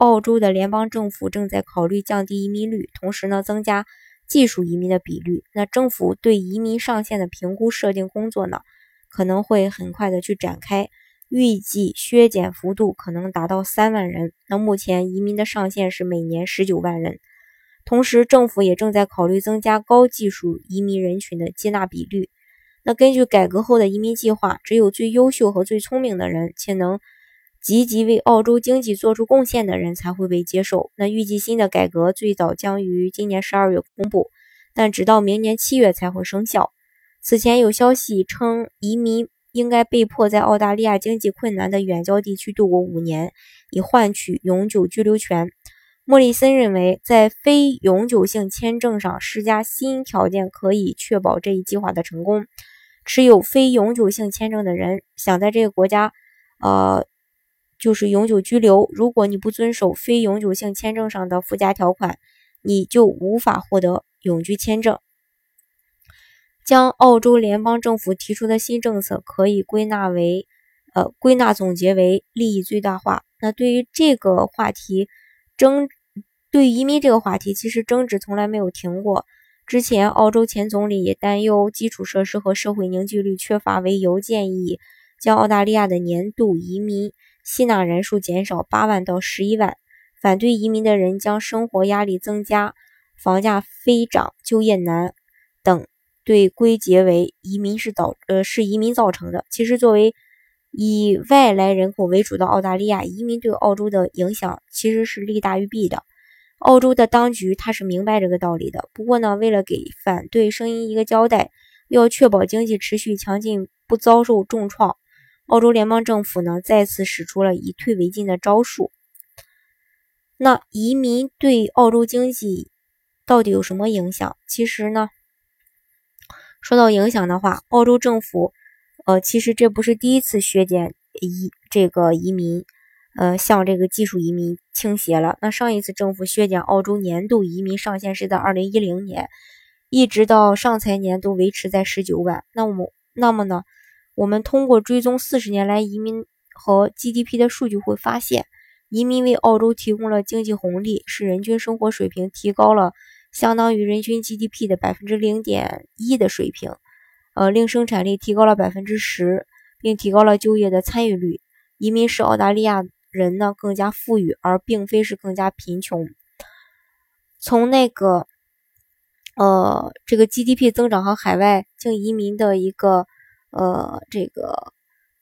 澳洲的联邦政府正在考虑降低移民率，同时呢增加技术移民的比率。那政府对移民上限的评估设定工作呢，可能会很快的去展开，预计削减幅度可能达到三万人。那目前移民的上限是每年十九万人，同时政府也正在考虑增加高技术移民人群的接纳比率。那根据改革后的移民计划，只有最优秀和最聪明的人，且能积极为澳洲经济做出贡献的人才会被接受。那预计新的改革最早将于今年十二月公布，但直到明年七月才会生效。此前有消息称，移民应该被迫在澳大利亚经济困难的远郊地区度过五年，以换取永久居留权。莫里森认为，在非永久性签证上施加新条件可以确保这一计划的成功。持有非永久性签证的人想在这个国家，呃，就是永久居留。如果你不遵守非永久性签证上的附加条款，你就无法获得永居签证。将澳洲联邦政府提出的新政策可以归纳为，呃，归纳总结为利益最大化。那对于这个话题争，对移民这个话题，其实争执从来没有停过。之前，澳洲前总理也担忧基础设施和社会凝聚力缺乏为由，建议将澳大利亚的年度移民吸纳人数减少八万到十一万。反对移民的人将生活压力增加、房价飞涨、就业难等，对归结为移民是导呃是移民造成的。其实，作为以外来人口为主的澳大利亚，移民对澳洲的影响其实是利大于弊的。澳洲的当局他是明白这个道理的，不过呢，为了给反对声音一个交代，要确保经济持续强劲不遭受重创，澳洲联邦政府呢再次使出了以退为进的招数。那移民对澳洲经济到底有什么影响？其实呢，说到影响的话，澳洲政府呃，其实这不是第一次削减移这个移民。呃，向这个技术移民倾斜了。那上一次政府削减澳洲年度移民上限是在二零一零年，一直到上财年都维持在十九万。那我们那么呢？我们通过追踪四十年来移民和 GDP 的数据会发现，移民为澳洲提供了经济红利，使人均生活水平提高了，相当于人均 GDP 的百分之零点一的水平。呃，令生产力提高了百分之十，并提高了就业的参与率。移民使澳大利亚。人呢更加富裕，而并非是更加贫穷。从那个呃这个 GDP 增长和海外净移民的一个呃这个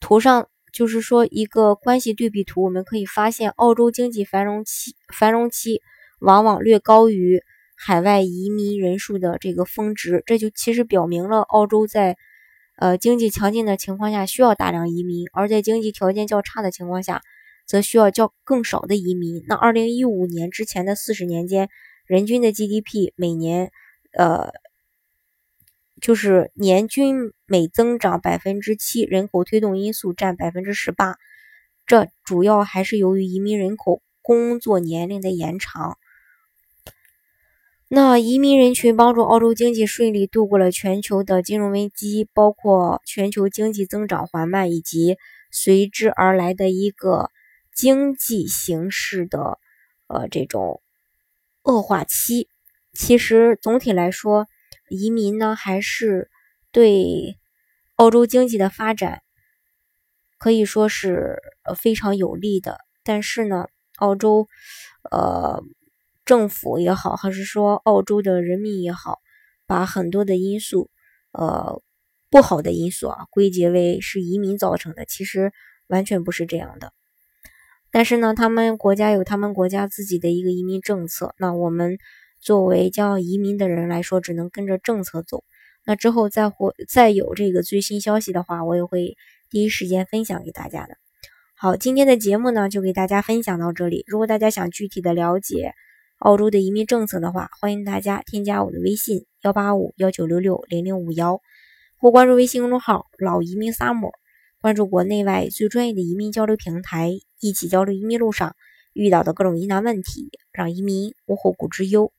图上，就是说一个关系对比图，我们可以发现，澳洲经济繁荣期繁荣期往往略高于海外移民人数的这个峰值，这就其实表明了澳洲在呃经济强劲的情况下需要大量移民，而在经济条件较差的情况下。则需要较更少的移民。那二零一五年之前的四十年间，人均的 GDP 每年，呃，就是年均每增长百分之七，人口推动因素占百分之十八。这主要还是由于移民人口工作年龄的延长。那移民人群帮助澳洲经济顺利度过了全球的金融危机，包括全球经济增长缓慢以及随之而来的一个。经济形势的呃这种恶化期，其实总体来说，移民呢还是对澳洲经济的发展可以说是非常有利的。但是呢，澳洲呃政府也好，还是说澳洲的人民也好，把很多的因素呃不好的因素啊归结为是移民造成的，其实完全不是这样的。但是呢，他们国家有他们国家自己的一个移民政策。那我们作为将要移民的人来说，只能跟着政策走。那之后再会再有这个最新消息的话，我也会第一时间分享给大家的。好，今天的节目呢就给大家分享到这里。如果大家想具体的了解澳洲的移民政策的话，欢迎大家添加我的微信幺八五幺九六六零零五幺，或关注微信公众号“老移民萨姆关注国内外最专业的移民交流平台，一起交流移民路上遇到的各种疑难问题，让移民无后顾之忧。